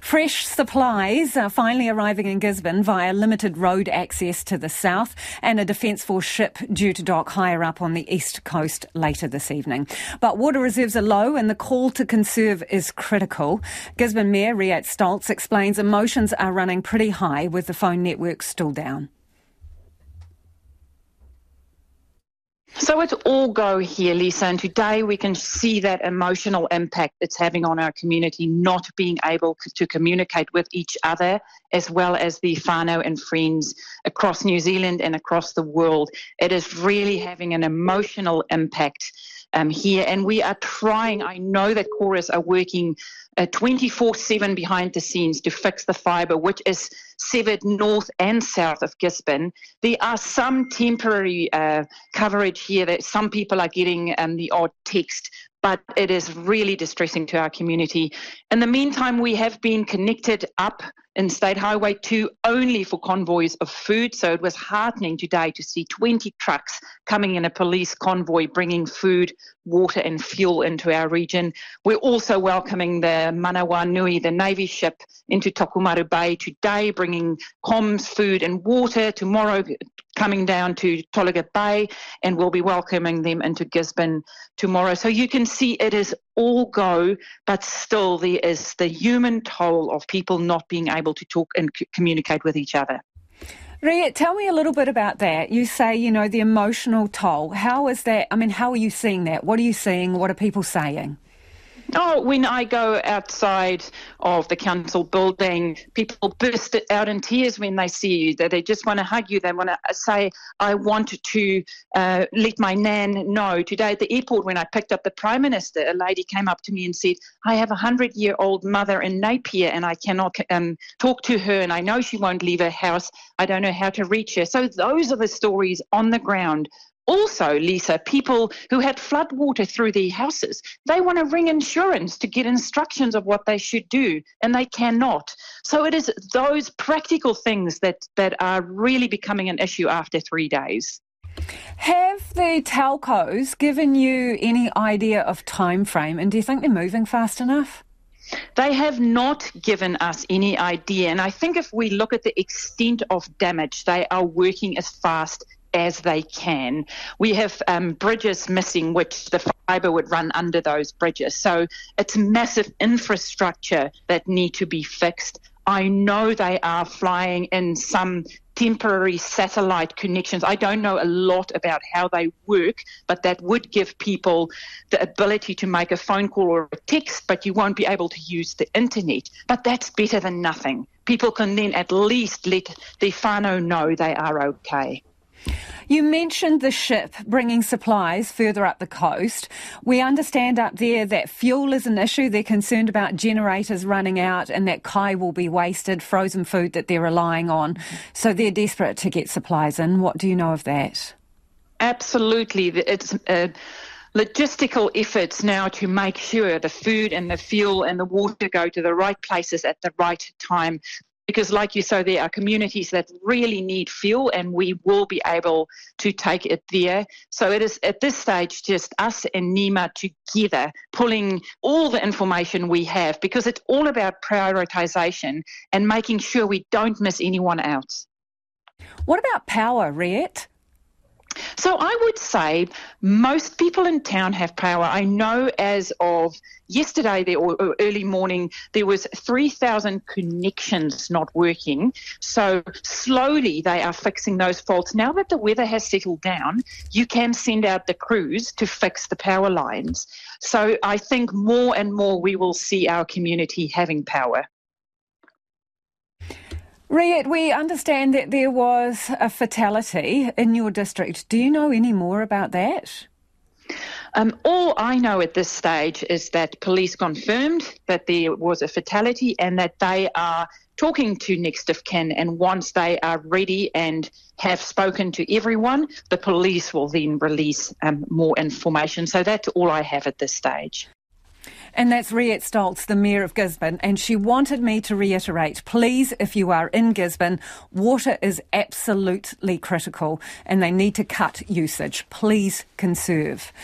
Fresh supplies are finally arriving in Gisborne via limited road access to the south and a Defence Force ship due to dock higher up on the east coast later this evening. But water reserves are low and the call to conserve is critical. Gisborne Mayor Rehette Stoltz explains emotions are running pretty high with the phone network still down. So it's all go here, Lisa. And today we can see that emotional impact it's having on our community, not being able to communicate with each other, as well as the whānau and friends across New Zealand and across the world. It is really having an emotional impact um, here. And we are trying, I know that Chorus are working 24 uh, 7 behind the scenes to fix the fibre, which is severed north and south of Gisborne. There are some temporary uh, coverage here that some people are getting um, the odd text but it is really distressing to our community. In the meantime, we have been connected up in State Highway 2 only for convoys of food. So it was heartening today to see 20 trucks coming in a police convoy bringing food, water, and fuel into our region. We're also welcoming the Manawanui, the Navy ship, into Tokomaru Bay today, bringing comms, food, and water. Tomorrow, coming down to Tolaga Bay, and we'll be welcoming them into Gisborne tomorrow. So you can see it is all go, but still there is the human toll of people not being able to talk and c- communicate with each other. Ria, tell me a little bit about that. You say, you know, the emotional toll. How is that? I mean, how are you seeing that? What are you seeing? What are people saying? Oh, when I go outside of the council building, people burst out in tears when they see you. That they just want to hug you. They want to say, "I want to uh, let my nan know." Today at the airport, when I picked up the prime minister, a lady came up to me and said, "I have a hundred-year-old mother in Napier, and I cannot um, talk to her, and I know she won't leave her house. I don't know how to reach her." So those are the stories on the ground also, Lisa, people who had flood water through their houses, they want to ring insurance to get instructions of what they should do, and they cannot. So it is those practical things that, that are really becoming an issue after three days. Have the telcos given you any idea of time frame, and do you think they're moving fast enough? They have not given us any idea. And I think if we look at the extent of damage, they are working as fast as they can. We have um, bridges missing, which the fibre would run under those bridges. So it's massive infrastructure that need to be fixed. I know they are flying in some temporary satellite connections. I don't know a lot about how they work, but that would give people the ability to make a phone call or a text, but you won't be able to use the internet. But that's better than nothing. People can then at least let their whānau know they are okay. You mentioned the ship bringing supplies further up the coast. We understand up there that fuel is an issue. They're concerned about generators running out and that kai will be wasted, frozen food that they're relying on. So they're desperate to get supplies in. What do you know of that? Absolutely. It's. Uh, logistical efforts now to make sure the food and the fuel and the water go to the right places at the right time because like you say there are communities that really need fuel and we will be able to take it there so it is at this stage just us and NEMA together pulling all the information we have because it's all about prioritization and making sure we don't miss anyone out what about power Rehette? So I would say most people in town have power. I know as of yesterday there, or early morning there was 3,000 connections not working. So slowly they are fixing those faults. Now that the weather has settled down, you can send out the crews to fix the power lines. So I think more and more we will see our community having power. Rehette, we understand that there was a fatality in your district. Do you know any more about that? Um, all I know at this stage is that police confirmed that there was a fatality and that they are talking to next of kin. And once they are ready and have spoken to everyone, the police will then release um, more information. So that's all I have at this stage. And that's Rehette Stoltz, the Mayor of Gisborne. And she wanted me to reiterate please, if you are in Gisborne, water is absolutely critical and they need to cut usage. Please conserve.